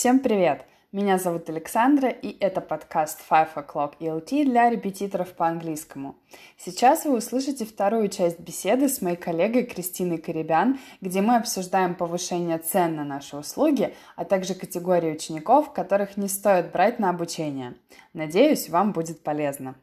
Всем привет! Меня зовут Александра, и это подкаст Five O'Clock ELT для репетиторов по английскому. Сейчас вы услышите вторую часть беседы с моей коллегой Кристиной Коребян, где мы обсуждаем повышение цен на наши услуги, а также категории учеников, которых не стоит брать на обучение. Надеюсь, вам будет полезно.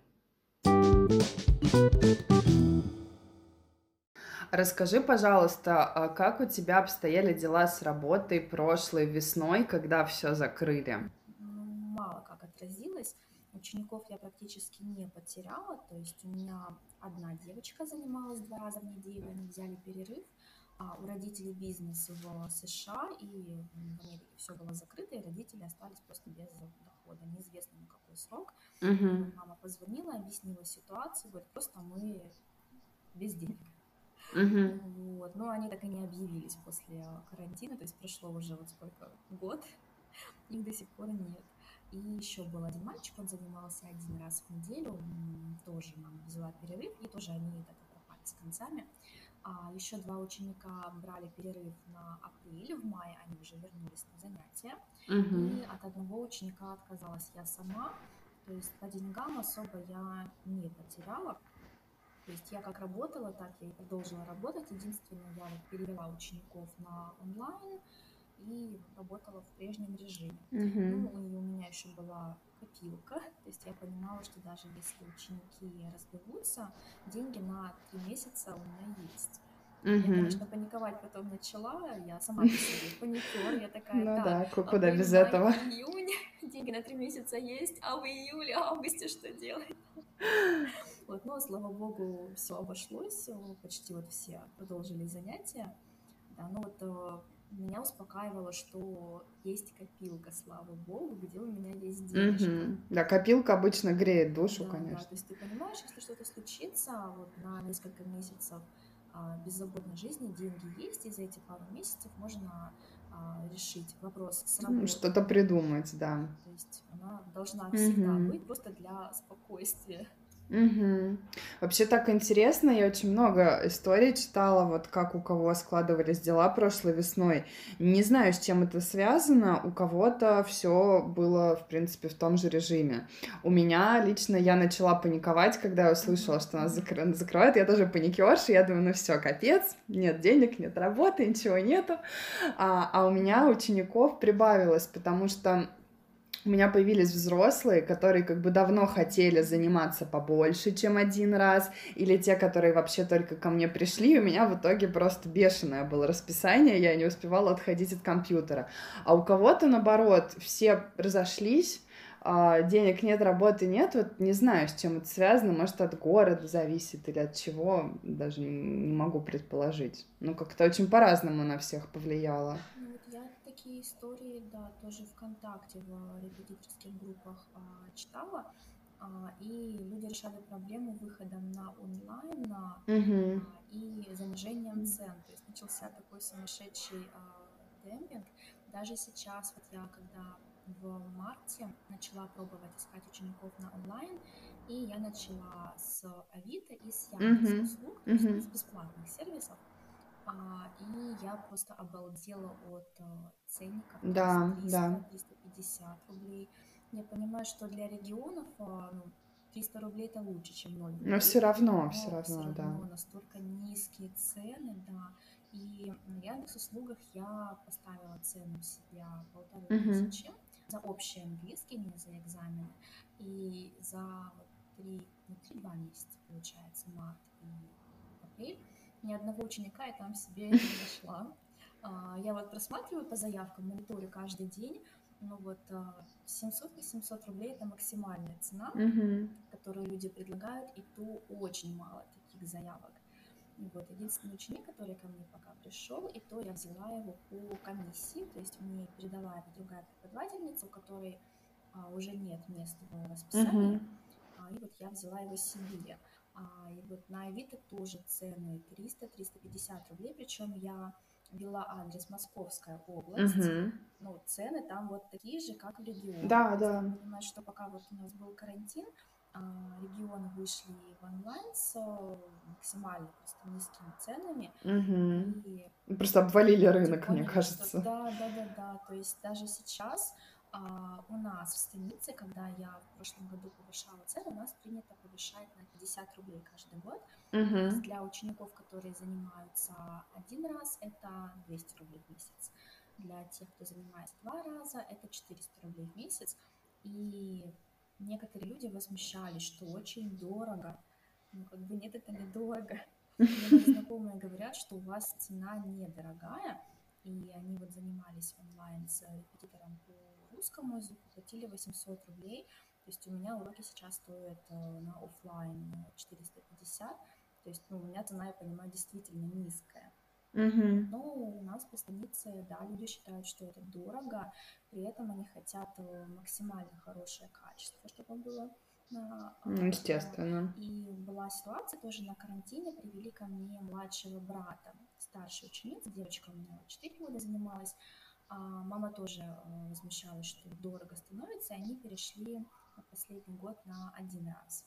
Расскажи, пожалуйста, а как у тебя обстояли дела с работой прошлой весной, когда все закрыли? Ну, мало как отразилось. Учеников я практически не потеряла, то есть у меня одна девочка занималась два раза в неделю, они взяли перерыв, а у родителей бизнес в США и в Америке все было закрыто, и родители остались просто без дохода, неизвестно на какой срок. Угу. Мама позвонила, объяснила ситуацию, говорит, просто мы без денег. Угу. Вот. Но они так и не объявились после карантина, то есть прошло уже вот сколько, год, их до сих пор нет. И еще был один мальчик, он занимался один раз в неделю, тоже мама взяла перерыв, и тоже они так и пропали с концами. А еще два ученика брали перерыв на апрель, в мае они уже вернулись на занятия. Угу. И от одного ученика отказалась я сама, то есть по деньгам особо я не потеряла, то есть я как работала, так я и продолжила работать. Единственное, я вот перевела учеников на онлайн и работала в прежнем режиме. Угу. Ну, и у меня еще была копилка, то есть я понимала, что даже если ученики разбегутся, деньги на три месяца у меня есть. Угу. Я, конечно, паниковать потом начала, я сама по себе паникер, я такая, Ну да, куда без этого? июнь, деньги на три месяца есть, а в июле, августе что делать? Вот, но, слава богу, все обошлось, почти вот все продолжили занятия. Да, но вот э, меня успокаивало, что есть копилка, слава богу, где у меня есть денежка. Угу. Да, копилка обычно греет душу, Да, конечно. да, то есть ты понимаешь, если что-то случится вот на несколько месяцев а, беззаботной жизни, деньги есть, и за эти пару месяцев можно а, решить вопрос с работой. Что-то придумать, да. То есть она должна всегда Угу. быть просто для спокойствия. Угу. Вообще так интересно, я очень много историй читала, вот как у кого складывались дела прошлой весной. Не знаю, с чем это связано, у кого-то все было, в принципе, в том же режиме. У меня лично я начала паниковать, когда я услышала, что нас закры- закрывают. Я тоже паникерша, я думаю, ну все, капец, нет денег, нет работы, ничего нету. А, а у меня учеников прибавилось, потому что у меня появились взрослые, которые как бы давно хотели заниматься побольше, чем один раз, или те, которые вообще только ко мне пришли, у меня в итоге просто бешеное было расписание, я не успевала отходить от компьютера. А у кого-то, наоборот, все разошлись, а, денег нет, работы нет, вот не знаю, с чем это связано, может, от города зависит или от чего, даже не могу предположить. Ну, как-то очень по-разному на всех повлияло. Такие истории, да, тоже ВКонтакте в репетиторских группах а, читала, а, и люди решали проблему выходом на онлайн на, Угу. а, и занижением цен. То есть начался такой сумасшедший а, демпинг. Даже сейчас, вот я когда в марте начала пробовать искать учеников на онлайн, и я начала с Авито и с Яндекс Мгм. услуг, то есть с бесплатных сервисов. А, и я просто обалдела от э, ценников, Да, есть да. 300-350 рублей. Я понимаю, что для регионов а, ну, 300 рублей это лучше, чем 0 Но все рублей, равно, все но все равно, да. равно настолько низкие цены, да. И в Яндекс услугах я поставила цену себя полторы Мгм. тысячи за общий английский, не за экзамены, и за три, ну, три, два месяца, получается, март и апрель, ни одного ученика я там себе не нашла. А, Я вот просматриваю по заявкам, мониторю каждый день, ну вот а, 700-800 рублей это максимальная цена, которую люди предлагают, и то очень мало таких заявок. Вот единственный ученик, который ко мне пока пришел, и то я взяла его по комиссии, то есть мне передала другая преподавательница, у которой а, уже нет места в расписании, Мгм. а, и вот я взяла его себе. А, и вот на Авито тоже цены 300-350 рублей, причем я ввела адрес Московская область, Мгм. ну, цены там вот такие же, как в регионе. Да, есть да. надо понимать, что пока вот у нас был карантин, а, регионы вышли в онлайн с э, максимально просто низкими ценами. Мгм. И Просто обвалили рынок, мне поняли, что кажется. да, да, да, да, то есть даже сейчас у нас в станице, когда я в прошлом году повышала цену, у нас принято повышать на 50 рублей каждый год. Мгм. для учеников, которые занимаются один раз, это 200 рублей в месяц. Для тех, кто занимается два раза, это 400 рублей в месяц. И некоторые люди возмущались, что очень дорого. Ну, как бы нет, это недорого. Мне знакомые говорят, что у вас цена недорогая, и они вот занимались онлайн с репетитором по русскому языку, платили 800 рублей. То есть у меня уроки сейчас стоят э, на офлайн 450. То есть ну, у меня цена, я понимаю, действительно низкая. Мгм. Но у нас по станице, да, люди считают, что это дорого, при этом они хотят э, максимально хорошее качество, чтобы было. А, Ну, а, да. Естественно. И была ситуация тоже на карантине, привели ко мне младшего брата, старшей ученицы, девочка у меня 4 года занималась, мама тоже э, возмущалась, что дорого становится, и они перешли на последний год на один раз.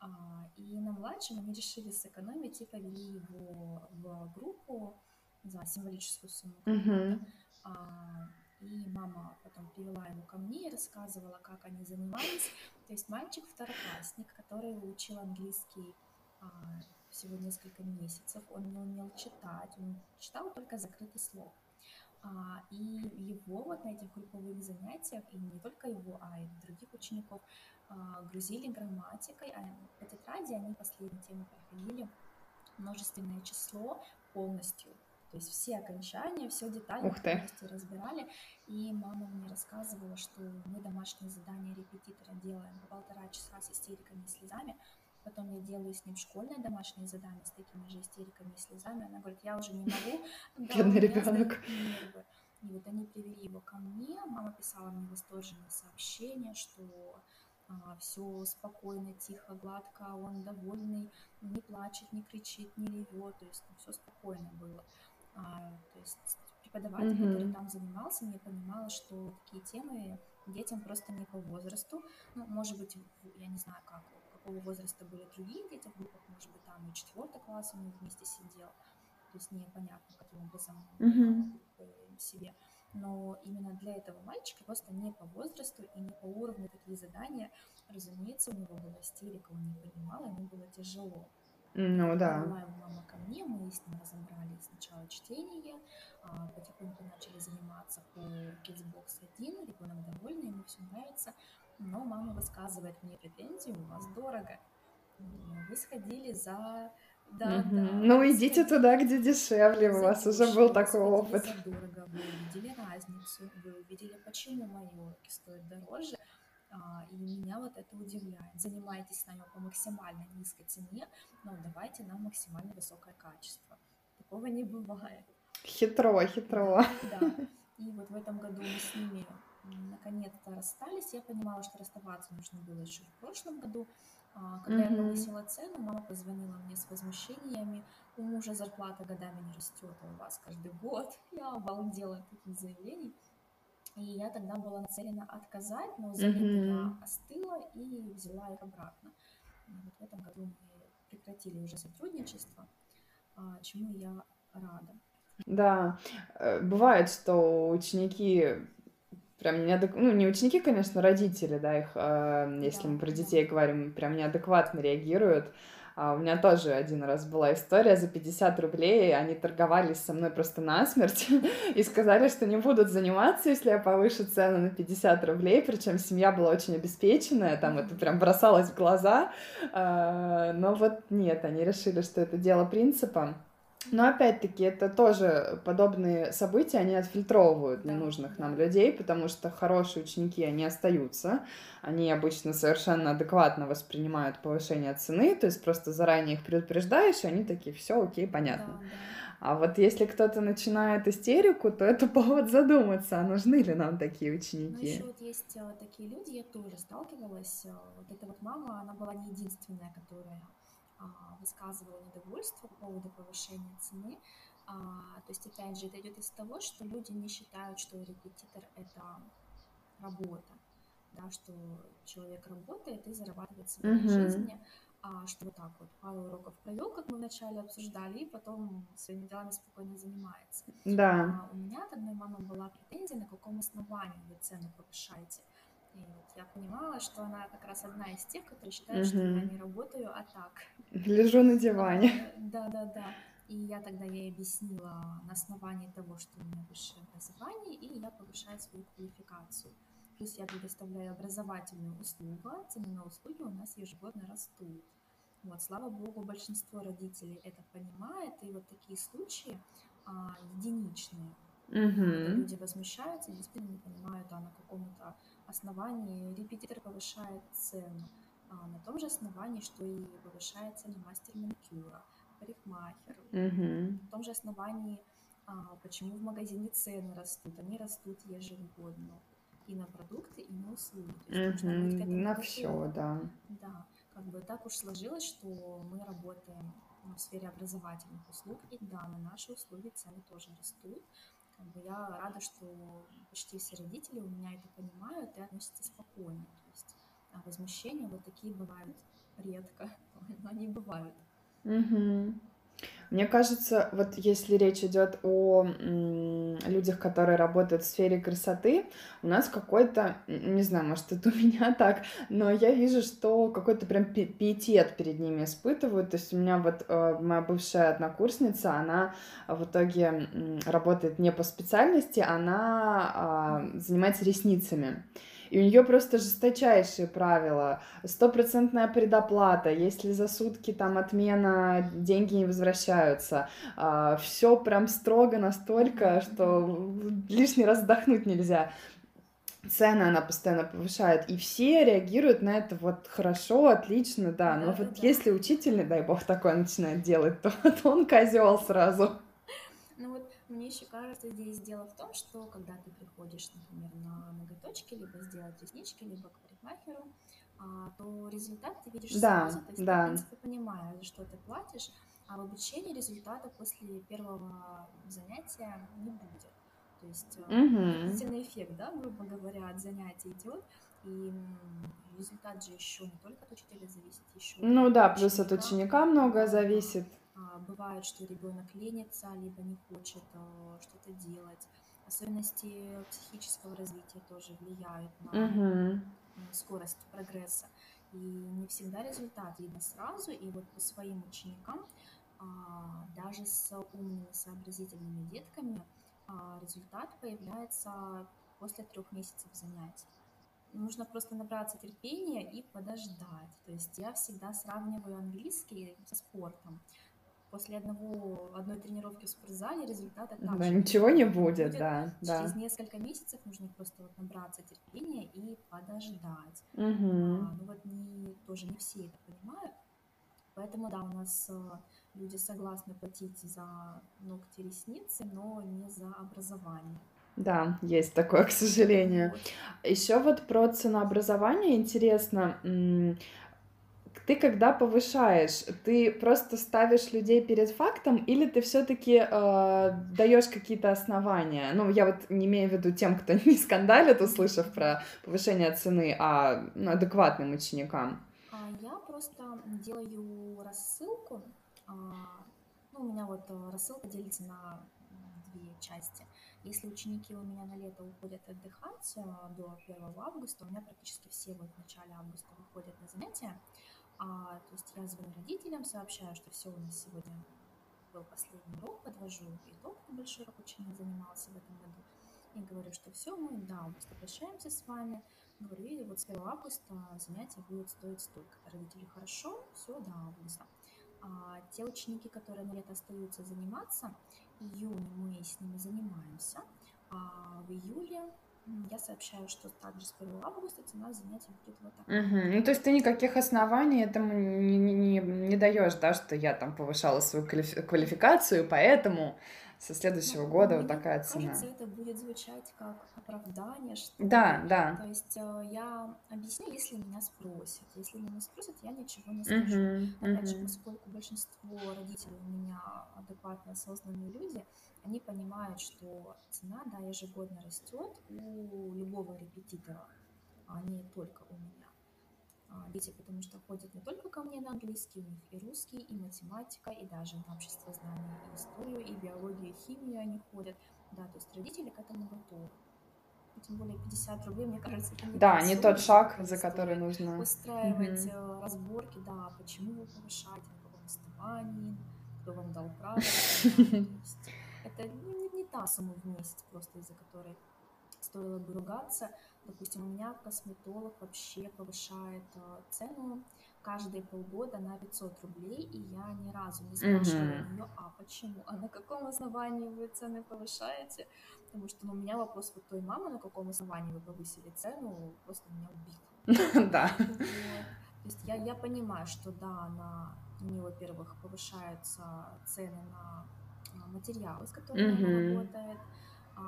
А, И на младшем они решили сэкономить и повели его в группу за символическую сумму. А, И мама потом привела его ко мне и рассказывала, как они занимались. То есть мальчик второклассник, который учил английский а, всего несколько месяцев, он не умел читать, он читал только закрытый слог. А, И его вот на этих групповых занятиях, и не только его, а и других учеников, а, грузили грамматикой. А По тетради они последние темы проходили множественное число полностью. То есть все окончания, все детали полностью разбирали. И мама мне рассказывала, что мы домашние задания репетитора делаем по полтора часа с истериками и слезами. Потом я делаю с ним школьное домашнее задание с такими же истериками и слезами. Она говорит, я уже не могу, Бедный ребенок. И вот они привели его ко мне, мама писала мне восторженные сообщения, что все спокойно, тихо, гладко, он довольный, не плачет, не кричит, не ревет, то есть все спокойно было. А, то есть преподаватель, который Мгм. там занимался, не понимала, что такие темы детям просто не по возрасту. Ну, может быть, я не знаю, как, какого возраста были другие дети в группах, может быть, там и четвертый класс них вместе сидел, то есть непонятно, каким образом он группы себе. Но именно для этого мальчика просто не по возрасту и не по уровню такие задания, разумеется, у него была истерика, он не понимал, ему было тяжело. Ну да. Его мама ко мне, мы с ним разобрали сначала чтение, а, потихоньку начали заниматься по Kidsbox 1, ребенок довольный, ему все нравится, но мама высказывает мне претензии, у вас дорого. М, Вы сходили за... Да, Мгм. да, Ну, идите сходили туда, где дешевле. У вас уже был такой опыт. за дорого, вы увидели разницу, вы увидели, почему мои уроки стоят дороже, а, и меня вот это удивляет. Занимайтесь с нами по максимально низкой цене, но давайте нам максимально высокое качество. Такого не бывает. Хитро, хитро. Да, да. И вот в этом году мы с ними наконец-то расстались. Я понимала, что расставаться нужно было еще в прошлом году. А, Когда я Мгм. повысила цену, мама позвонила мне с возмущениями. У мужа зарплата годами не растет, а у вас каждый год. Я обалдела от таких заявлений. И я тогда была нацелена отказать, но за лето я остыла и взяла их обратно. И вот в этом году мы прекратили уже сотрудничество, а, чему я рада. Да, э, бывает, что ученики прям неадек... ну, не ученики, конечно, родители, да, их, э, если Да, мы про детей говорим, прям неадекватно реагируют. А у меня тоже один раз была история за 50 рублей, они торговались со мной просто насмерть и сказали, что не будут заниматься, если я повышу цену на 50 рублей, причем семья была очень обеспеченная, там это прям бросалось в глаза, А, но вот нет, они решили, что это дело принципа. Но опять-таки это тоже подобные события, они отфильтровывают ненужных нам людей, потому что хорошие ученики, они остаются, они обычно совершенно адекватно воспринимают повышение цены, то есть просто заранее их предупреждаешь, и они такие, все, окей, понятно. Да, да. А вот если кто-то начинает истерику, то это повод задуматься, а нужны ли нам такие Ну, еще ученики. вот есть э, такие люди, я тоже сталкивалась. э, Вот эта вот мама, она была не единственная, которая высказывала недовольство по поводу повышения цены. А, То есть, опять же, это идет из того, что люди не считают, что репетитор — это работа, да, что человек работает и зарабатывает себе Мгм. жизнь, а, что вот так вот пару уроков провел, как мы вначале обсуждали, и потом своими делами спокойно занимается. Да. А у меня от одной мамы была претензия, на каком основании вы цены повышаете. И вот я понимала, что она как раз одна из тех, которые считают, что я не работаю, а так. Лежу на диване. Да, да, да. И я тогда ей объяснила на основании того, что у меня высшее образование, и я повышаю свою квалификацию. Плюс я предоставляю образовательную услугу, цены на услуги у нас ежегодно растут. Вот, слава богу, большинство родителей это понимает, и вот такие случаи а, единичные, Мгм. люди возмущаются, действительно не понимают, а на каком-то основании репетитор повышает цену, а на том же основании, что и повышается ли мастер маникюра, парикмахер, Мгм. на том же основании, а, почему в магазине цены растут. Они растут ежегодно и на продукты, и на услуги. То есть нужно быть На все, да. Да, как бы так уж сложилось, что мы работаем ну, в сфере образовательных услуг, и да, на наши услуги цены тоже растут. Как бы я рада, что почти все родители у меня это понимают и относятся спокойно. То есть а, возмущения вот такие бывают редко, но они бывают. Мгм. Мне кажется, вот если речь идет о людях, которые работают в сфере красоты, у нас какой-то, не знаю, может, это у меня так, но я вижу, что какой-то прям пи- пиетет перед ними испытывают. То есть у меня вот э, моя бывшая однокурсница, она в итоге работает не по специальности, она а, занимается ресницами. И у нее просто жесточайшие правила. Стопроцентная предоплата. Если за сутки там отмена, деньги не возвращаются. все прям строго настолько, что лишний раз вздохнуть нельзя. Цены она постоянно повышает, и все реагируют на это вот хорошо, отлично, да. Но вот Да-да-да. если учитель, дай бог, такое начинает делать, то, то он козел сразу. Мне еще кажется, здесь дело в том, что когда ты приходишь, например, на ноготочки, либо сделать реснички, либо к парикмахеру, а, то результат ты видишь Да, сразу, то есть ты, в да. принципе, понимаешь, за что ты платишь, а в обучении результата после первого занятия не будет. То есть накопительный эффект, да, грубо говоря, от занятий идет, и результат же еще не только от учителя зависит, еще Ну да, от плюс от ученика. многое Да, да. зависит. А, Бывает, что ребенок ленится, либо не хочет э, что-то делать. Особенности психического развития тоже влияют на скорость прогресса. И не всегда результат видно сразу. И вот по своим ученикам, а, даже с умными, сообразительными детками, а, результат появляется после трех месяцев занятий. Нужно просто набраться терпения и подождать. То есть я всегда сравниваю английский со спортом. После одного, одной тренировки в спортзале результата Да, также ничего не будет, будет. да, Через да. несколько месяцев нужно просто вот набраться терпения и подождать. Мгм. А, ну вот не, тоже не все это понимают. Поэтому, да, у нас э, люди согласны платить за ногти, ресницы, но не за образование. Да, есть такое, к сожалению. Еще вот про ценообразование интересно. Ты когда повышаешь, ты просто ставишь людей перед фактом, или ты все-таки даешь какие-то основания? Ну, я вот не имею в виду тем, кто не скандалит, услышав про повышение цены, а ну, адекватным ученикам. А я просто делаю рассылку. а, Ну, у меня вот э, рассылка делится на две части. Если ученики у меня на лето уходят отдыхать э, до 1 августа, у меня практически все вот в начале августа выходят на занятия. А, то есть я звоню родителям, сообщаю, что все, у нас сегодня был последний урок, подвожу итог небольшой, как ученик занимался в этом году. И говорю, что все, мы до августа прощаемся с вами. Говорю, и вот с 1 августа занятие будет стоить столько. Родители, хорошо, все, до августа. А те ученики, которые на лето остаются заниматься, июне мы с ними занимаемся, а в июле я сообщаю, что также с 1 августа цена занятий будет вот такая. Мгм. Ну, то есть ты никаких оснований этому не, не, не, не даешь, да, что я там повышала свою квалифи- квалификацию, поэтому со следующего Ну, года вот такая цена. кажется, это будет звучать как оправдание, что Да, да. То есть э, я объясню, если меня спросят. Если меня спросят, я ничего не скажу. Мгм, Опять же, поскольку большинство родителей у меня адекватно осознанные люди, они понимают, что цена, да, ежегодно растет у любого репетитора, а не только у меня. А, дети, потому что ходят не только ко мне на английский, у них и русский, и математика, и даже на общество знания, и историю, и биологию, и химию они ходят. Да, то есть родители к этому готовы. Тем более 50 рублей, мне кажется, это не Да, не тот шаг, за который нужно устраивать угу. разборки, да, почему вы повышаете, на каком основании, кто вам дал право. Это не та сумма в месяц, просто из-за которой стоило бы ругаться. Допустим, у меня косметолог вообще повышает э, цену каждые полгода на 500 рублей, и я ни разу не спрашивала mm-hmm. ее, а почему, а на каком основании вы цены повышаете, потому что ну, у меня вопрос вот той мамы, на каком основании вы повысили цену, просто меня убил. Да. То есть я, я понимаю, что да, она, у нее, во-первых, повышаются цены на материалы, с которыми она работает,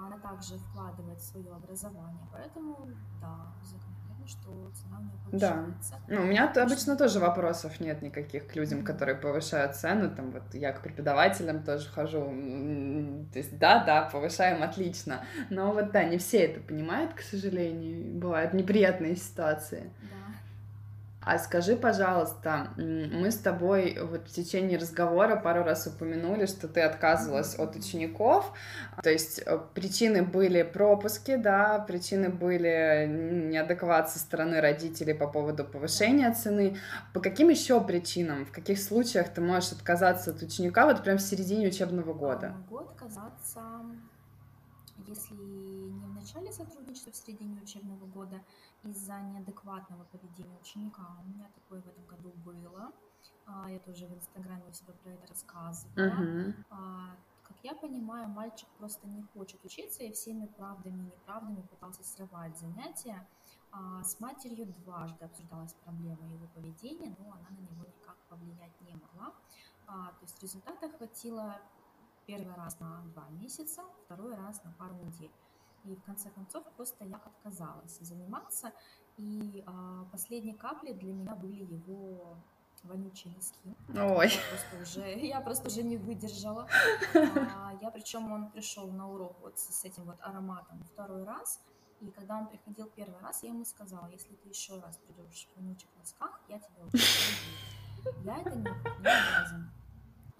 она также вкладывает в свое образование. Поэтому, да, закономерно, что цена у нее повышается. Да. Ну, у меня то, обычно тоже вопросов нет никаких к людям, mm-hmm. которые повышают цену. Там вот я к преподавателям тоже хожу. То есть, да, да, повышаем, отлично. Но вот да, не все это понимают, к сожалению. Бывают неприятные ситуации. Да. А скажи, пожалуйста, мы с тобой вот в течение разговора пару раз упомянули, что ты отказывалась от учеников, то есть э, причины были пропуски, да, причины были неадекват со стороны родителей по поводу повышения цены. По каким еще причинам, в каких случаях ты можешь отказаться от ученика вот прям в середине учебного года? Могу отказаться, если не в начале сотрудничества, в середине учебного года, из-за неадекватного поведения ученика. У меня такое в этом году было. А, я тоже в Инстаграме у себя про это рассказывала. Uh-huh. Как я понимаю, мальчик просто не хочет учиться и всеми правдами и неправдами пытался срывать занятия. А с матерью дважды обсуждалась проблема его поведения, но она на него никак повлиять не могла. То есть результата хватило первый раз на два месяца, второй раз на пару недель. И в конце концов просто я отказалась заниматься. И а, последней каплей для меня были его вонючие носки. Ой. Я просто уже, я просто уже не выдержала. А, я причем он пришел на урок вот с, с этим вот ароматом второй раз. И когда он приходил первый раз, я ему сказала, если ты еще раз придешь в вонючих носках, я тебя не Я это не, не обязан.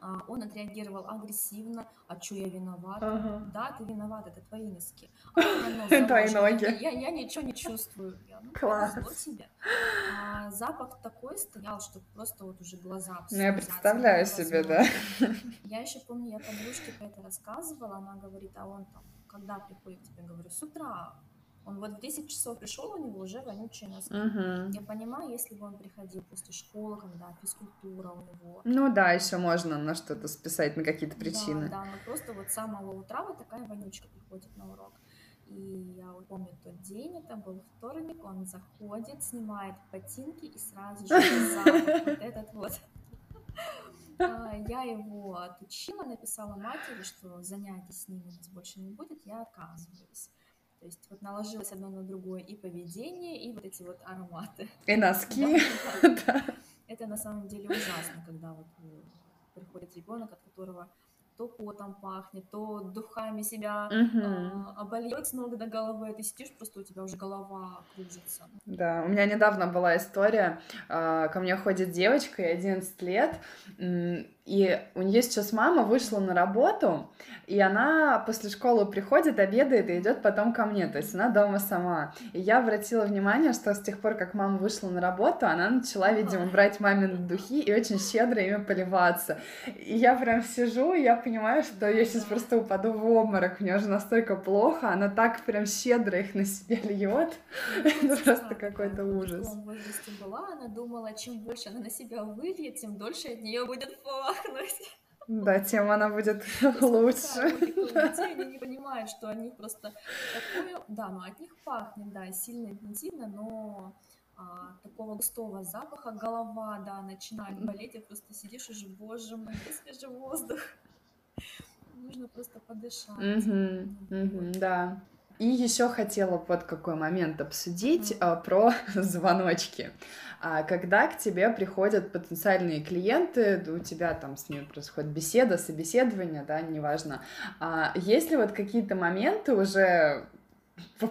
А, он отреагировал агрессивно, а что я виноват? Ага. Да, ты виноват, это твои носки. А твои ноги. Я, я ничего не чувствую. Я, ну, Класс. А, запах такой стоял, что просто вот уже глаза Ну, я представляю себе, да. Я еще помню, я подружке про это рассказывала, она говорит, а он там, когда приходит тебе, говорю, с утра, он вот в 10 часов пришел, у него уже вонючие носки. Угу. Я понимаю, если бы он приходил после школы, когда физкультура у него. Ну да, еще можно на что-то списать, на какие-то причины. Да, да, но просто вот с самого утра вот такая вонючка приходит на урок. И я вот помню тот день, это был вторник, он заходит, снимает ботинки и сразу же запах вот этот вот. А, я его отучила, написала матери, что занятий с ним у нас больше не будет, я отказываюсь. То есть вот наложилось одно на другое и поведение, и вот эти вот ароматы. И носки. Это на самом деле ужасно, когда вот э, приходит ребенок, от которого то потом пахнет, то духами себя угу. а, обольет с ног до головы, ты сидишь, просто у тебя уже голова кружится. Да, у меня недавно была история, а, ко мне ходит девочка, ей 11 лет, и у нее сейчас мама вышла на работу, и она после школы приходит, обедает и идет потом ко мне, то есть она дома сама. И я обратила внимание, что с тех пор, как мама вышла на работу, она начала, видимо, брать мамины духи и очень щедро ими поливаться. И я прям сижу, и я понимаю, что я сейчас просто упаду в обморок, мне уже настолько плохо, она так прям щедро их на себя льет. Это просто какой-то ужас. В возрасте была, она думала, чем больше она на себя выльет, тем дольше от нее будет пах пахнуть. Да, тем она будет лучше. Детей они не понимают, что они просто такое, да, но от них пахнет, да, сильно интенсивно, но а, такого густого запаха голова, да, начинает болеть, и просто сидишь уже, боже мой, свежий воздух. Нужно просто подышать. да. И еще хотела вот какой момент обсудить mm-hmm. про звоночки. А когда к тебе приходят потенциальные клиенты, у тебя там с ними происходит беседа, собеседование, да, неважно, а есть ли вот какие-то моменты уже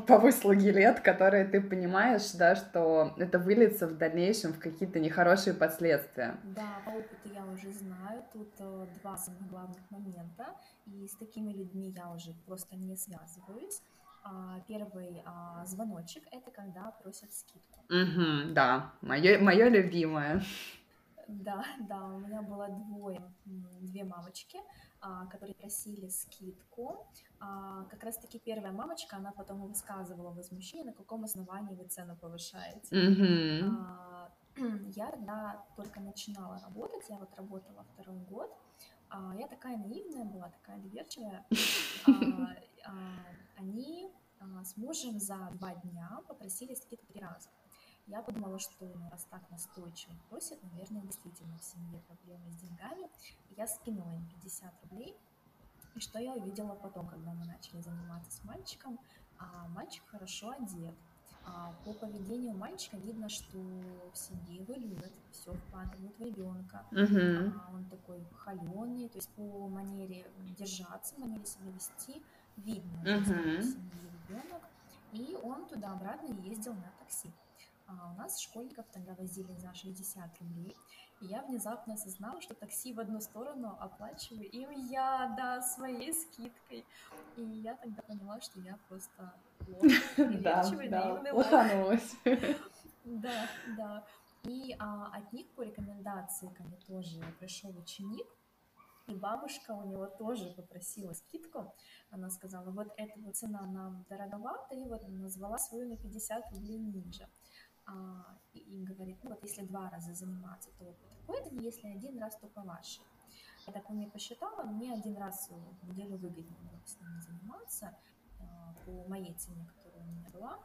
по выслуге лет, которые ты понимаешь, да, что это выльется в дальнейшем в какие-то нехорошие последствия. Да, по опыту я уже знаю, тут э, два самых главных момента, и с такими людьми я уже просто не связываюсь. А, первый а, звоночек — это когда просят скидку. Угу, да, мое, мое любимое. Да, да, у меня было двое, две мамочки, а, которые просили скидку. Как раз-таки первая мамочка, она потом высказывала возмущение, на каком основании вы цену повышаете. Mm-hmm. Я тогда только начинала работать, я вот работала второй год, я такая наивная была, такая доверчивая. Они с мужем за два дня попросили скидку три раза. Я подумала, что ну, раз так настойчиво просят, наверное, действительно в семье проблемы с деньгами. Я скинула им 50 рублей. И что я увидела потом, когда мы начали заниматься с мальчиком? А, мальчик хорошо одет. А, по поведению мальчика видно, что в семье его любят, все вкладывают в ребенка. Uh-huh. А, он такой холеный, то есть по манере держаться, манере себя вести, видно, ребенок. И он туда-обратно ездил на такси. А у нас школьников тогда возили за 60 рублей. И я внезапно осознала, что такси в одну сторону оплачиваю им я, да, своей скидкой. И я тогда поняла, что я просто да, да, лоханулась. Да, да. И а, от них по рекомендации ко мне тоже пришел ученик, и бабушка у него тоже попросила скидку. Она сказала, вот эта вот цена нам дороговата, и вот назвала свою на 50 рублей ниже а, и, и говорит, ну вот если два раза заниматься, то по такой цене, если один раз, то по вашей. Я так мне посчитала, мне один раз в неделю выгоднее было с ними заниматься а, по моей цене, которая у меня была.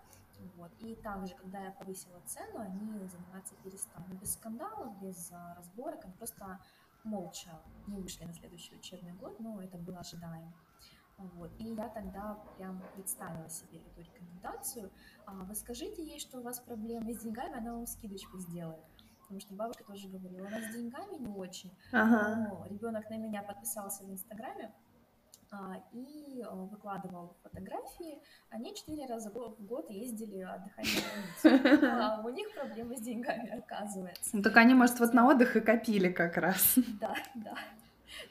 Вот. И также, когда я повысила цену, они заниматься перестали. Без скандалов, без а, разборок, они просто молча не вышли на следующий учебный год, но это было ожидаемо. Вот. И я тогда прям представила себе эту рекомендацию. А, вы скажите ей, что у вас проблемы с деньгами, она вам скидочку сделает. Потому что бабушка тоже говорила, у нас с деньгами не очень. Ага. Но ребенок на меня подписался в Инстаграме, и а, выкладывал фотографии. Они четыре раза в год ездили отдыхать на границу. А у них проблемы с деньгами, оказывается. Ну, так они, может, вот на отдых и копили как раз. Да, да.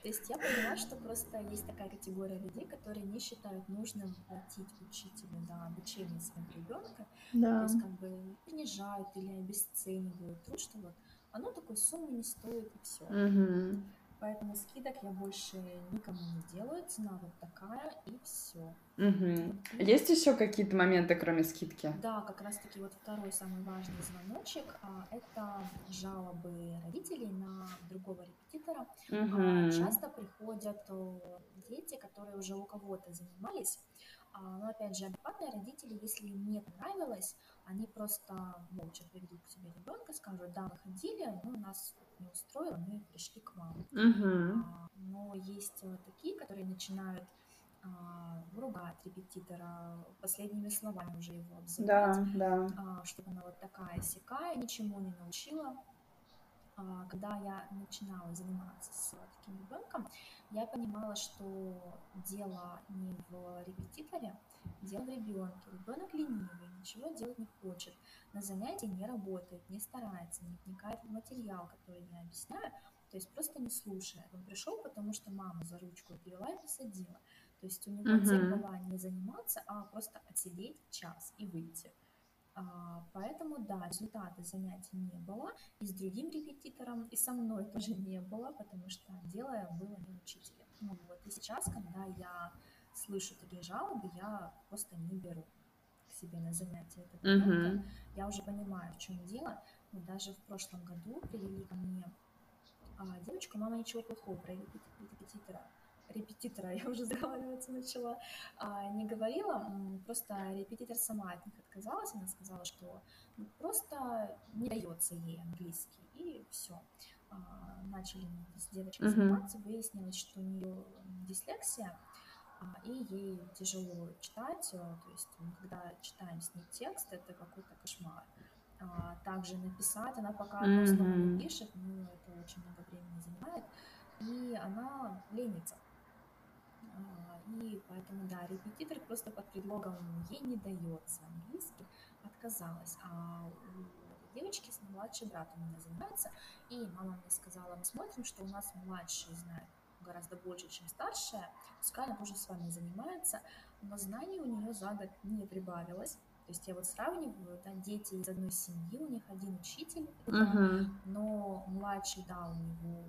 То есть я поняла, что просто есть такая категория людей, которые не считают нужным платить учителю да, обучение своего ребенка. Да. То есть как бы принижают или обесценивают труд, что вот оно такой суммы не стоит и все. Угу. Поэтому скидок я больше никому не делаю. Цена вот такая, и все. Угу. Есть еще какие-то моменты, кроме скидки? Да, как раз-таки вот второй самый важный звоночек а, это жалобы родителей на другого репетитора. Угу. А, часто приходят дети, которые уже у кого-то занимались. А, но опять же, адекватные родители, если им не понравилось, они просто молча приведут к себе ребенка, скажут, да, мы ходили, но нас не устроило, мы пришли к вам. А, но есть такие, которые начинают а, ругать репетитора, последними словами уже его обзывать, да, да. Чтобы она вот такая сякая, ничему не научила. А, когда я начинала заниматься с таким ребенком, я понимала, что дело не в репетиторе, дело в ребенке. Ребенок ленивый, ничего делать не хочет, на занятии не работает, не старается, не вникает в материал, который я объясняю, то есть просто не слушает. Он пришел, потому что мама за ручку привела и посадила. То есть у него uh-huh. цель была не заниматься, а просто отсидеть час и выйти. А, поэтому, да, результата занятий не было, и с другим репетитором, и со мной тоже не было, потому что дело было не учителем. Ну, вот. И сейчас, когда я слышу такие жалобы, я просто не беру к себе на занятия этого ребенка. Uh-huh. Я уже понимаю, в чем дело. Но даже в прошлом году привели ко мне а, девочку, мама ничего плохого про репетитора репетитора, я уже заговариваться начала, а, не говорила, просто репетитор сама от них отказалась, она сказала, что ну, просто не дается ей английский, и все. А, начали с девочкой uh-huh. заниматься, выяснилось, что у нее дислексия, а, и ей тяжело читать, э, то есть когда читаем с ней текст, это какой-то кошмар. Также написать, она пока одно слово не пишет, но это очень много времени занимает, и она ленится и поэтому, да, репетитор просто под предлогом ей не дается английский, отказалась. А у девочки с младший брат у меня занимается, и мама мне сказала, мы смотрим, что у нас младший знает гораздо больше, чем старшая, пускай она тоже с вами занимается, но знаний у нее за год не прибавилось. То есть я вот сравниваю, да, дети из одной семьи, у них один учитель, uh-huh. но младший, да, у него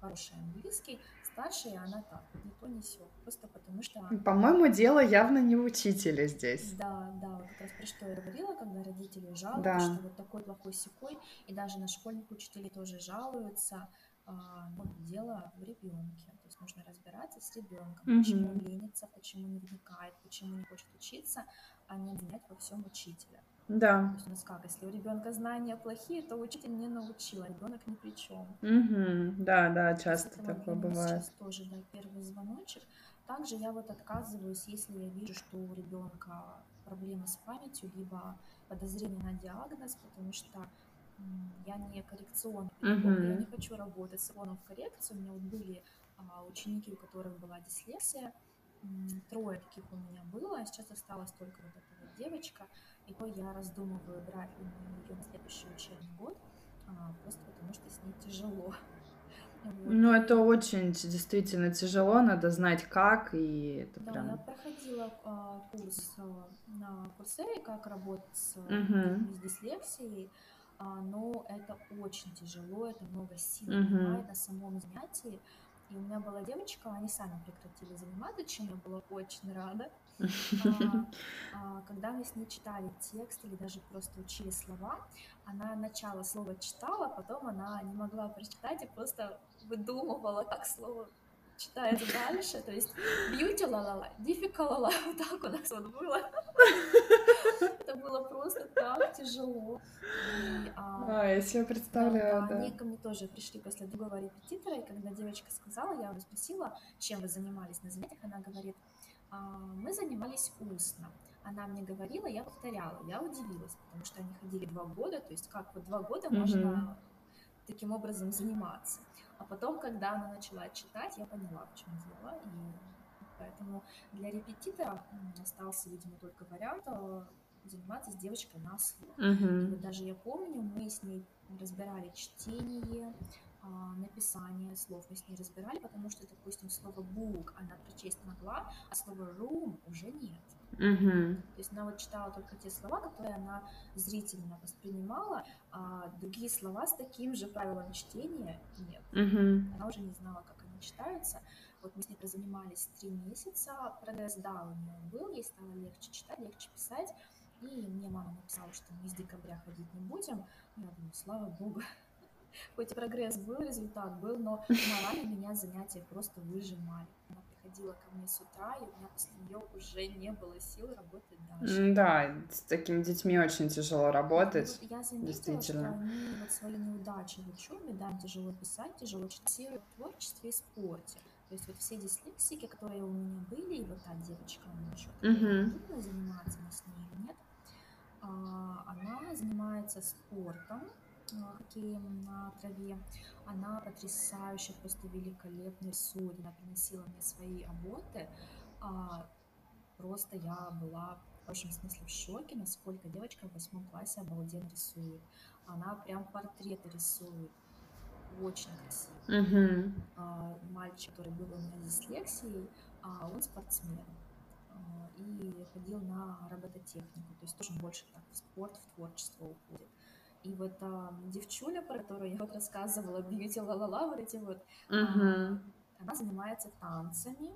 хороший английский, старшая она так, не то не все, просто потому что... По-моему, дело явно не в учителе здесь. Да, да, вот как раз про что я говорила, когда родители жалуются, да. что вот такой плохой секой, и даже на школьных учителей тоже жалуются, а, ну, дело в ребенке. То есть нужно разбираться с ребенком, mm-hmm. почему он ленится, почему не вникает, почему не хочет учиться, а не обвинять во всем учителя. Да. То есть у нас как, если у ребенка знания плохие, то учитель не научил, а ребенок ни при чем. Угу. Да, да, часто такое бывает. Сейчас тоже да, первый звоночек. Также я вот отказываюсь, если я вижу, что у ребенка проблемы с памятью, либо подозрение на диагноз, потому что я не коррекционный uh-huh. я не хочу работать с салоном в коррекции. У меня вот были ученики, у которых была дислексия, трое таких у меня было, а сейчас осталась только вот эта вот девочка, и то я раздумываю, брать ли ее на следующий учебный год, а, просто потому что с ней тяжело. Ну, это очень действительно тяжело, надо знать как, и это да, прям... я проходила а, курс а, на Курсере, как работать с, uh-huh. с дислексией, а, но это очень тяжело, это много сил uh-huh. на самом занятии. И у меня была девочка, они сами прекратили заниматься, чем я была очень рада. А, а, когда мы с ней читали текст или даже просто учили слова, она начало слова читала, потом она не могла прочитать и просто выдумывала, как слово читается дальше, то есть beauty ла-ла-ла, difficult ла-ла, вот так у нас вот было. Это было просто так тяжело. И, а, а, я себе представляю, да. Они ко мне тоже пришли после другого репетитора, и когда девочка сказала, я ее спросила, чем вы занимались на занятиях, она говорит, а, мы занимались устно. Она мне говорила, я повторяла, я удивилась, потому что они ходили два года, то есть как вот два года можно таким образом заниматься. А потом, когда она начала читать, я поняла, в чем дело. И поэтому для репетитора остался, видимо, только вариант э, заниматься с девочкой на слух. Uh-huh. И вот даже я помню, мы с ней разбирали чтение, а, написание слов мы с ней разбирали, потому что, допустим, слово book она прочесть могла, а слово room уже нет. Uh-huh. То есть она вот читала только те слова, которые она зрительно воспринимала, а другие слова с таким же правилом чтения нет. Uh-huh. Она уже не знала, как они читаются. Вот мы с ней прозанимались три месяца, прогресс, да, у нее был, ей стало легче читать, легче писать. И мне мама написала, что мы с декабря ходить не будем. Я думаю, слава богу, хоть прогресс был, результат был, но морально меня занятия просто выжимали. Она приходила ко мне с утра, и у меня после нее уже не было сил работать дальше. Да, с такими детьми очень тяжело работать. Ну, я заметила, что они вот свои неудачи в учебе, да, тяжело писать, тяжело читать в творчестве и спорте. То есть вот все дислексики, которые у меня были, и вот та девочка, она еще uh-huh. заниматься мы с ней нет, она занимается спортом, хоккеем на траве. Она потрясающе, просто великолепно рисует. Она приносила мне свои работы. А, просто я была в общем смысле в шоке, насколько девочка в восьмом классе обалденно рисует. Она прям портреты рисует. Очень красиво. Uh-huh. А, мальчик, который был у меня с дислексией, а он спортсмен а, и ходил на робототехнику, то есть тоже больше так в спорт, в творчество уходит. И вот а, девчуля, про которую я вот рассказывала, Beauty Ла-Ла-Ла, вот эти вот, uh-huh. а, она занимается танцами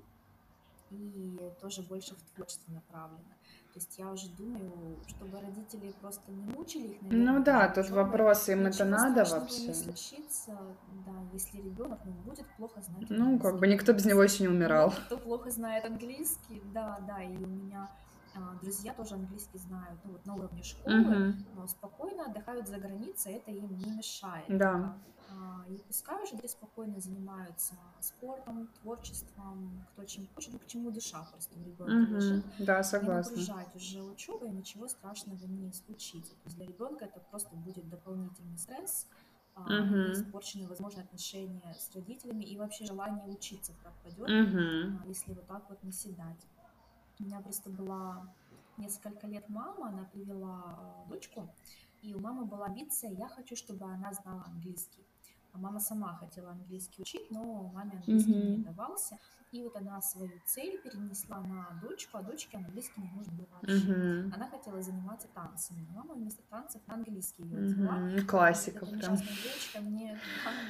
и тоже больше в творчество направлена. То есть я уже думаю, чтобы родители просто не мучили их. Наверное, ну да, тут вопрос, им это надо вообще. не случится, да, если ребенок ну, будет плохо знать Ну, как бы никто без него еще не умирал. Кто плохо знает английский, да, да, и у меня а, друзья тоже английский знают, ну вот на уровне школы, uh-huh. но спокойно отдыхают за границей, это им не мешает. Да. А, пускай уже дети спокойно занимаются спортом, творчеством, кто чем хочет, к чему душа просто ребенка лежит. Да, согласна. Не нагружать уже учебой, ничего страшного не случится. То есть для ребенка это просто будет дополнительный стресс, uh-huh. испорчены, возможно, отношения с родителями и вообще желание учиться пропадет, uh-huh. если вот так вот наседать. У меня просто была несколько лет мама, она привела дочку, и у мамы была амбиция, я хочу, чтобы она знала английский. А мама сама хотела английский учить, но маме английский mm-hmm. не давался. И вот она свою цель перенесла на дочку, а дочке английский не нужен был вообще. Mm-hmm. Она хотела заниматься танцами. Мама вместо танцев на английский ее взяла. Mm-hmm. Классика прям. девочка, мне,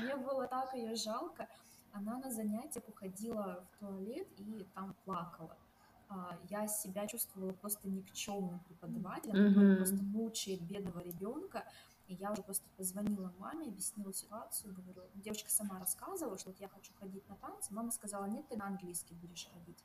мне было так ее жалко. Она на занятиях уходила в туалет и там плакала. А, я себя чувствовала просто никчемным преподавателем, mm-hmm. который просто мучает бедного ребенка. И я уже просто позвонила маме, объяснила ситуацию, говорю, девочка сама рассказывала, что вот я хочу ходить на танцы. Мама сказала, нет, ты на английский будешь ходить.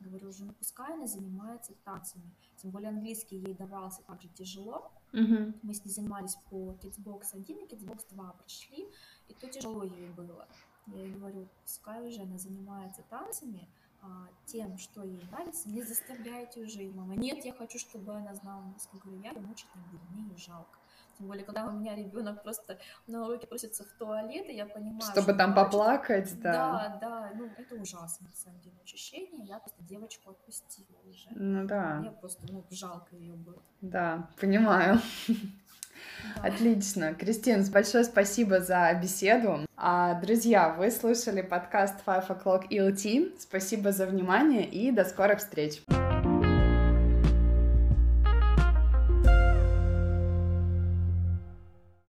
Говорю, уже ну пускай она занимается танцами. Тем более английский ей давался также тяжело. Mm-hmm. Мы с ней занимались по Kidsbox 1 и Kidsbox 2 прошли, и то тяжело ей было. Я ей говорю, пускай уже она занимается танцами, а, тем, что ей нравится, не заставляйте уже ее, мама. Нет, я хочу, чтобы она знала английский. Говорю, я ее мучить не буду, мне ее жалко. Тем более, когда у меня ребенок просто на уроке просится в туалет, и я понимаю, Чтобы что там поплакать, да. Да, да, ну это ужасно, на самом деле, ощущение. Я просто девочку отпустила уже. Ну да. Мне просто, ну, жалко ее было. Да, понимаю. Да. Отлично. Кристин, большое спасибо за беседу. А, друзья, вы слушали подкаст Five O'Clock ELT. Спасибо за внимание и до скорых встреч.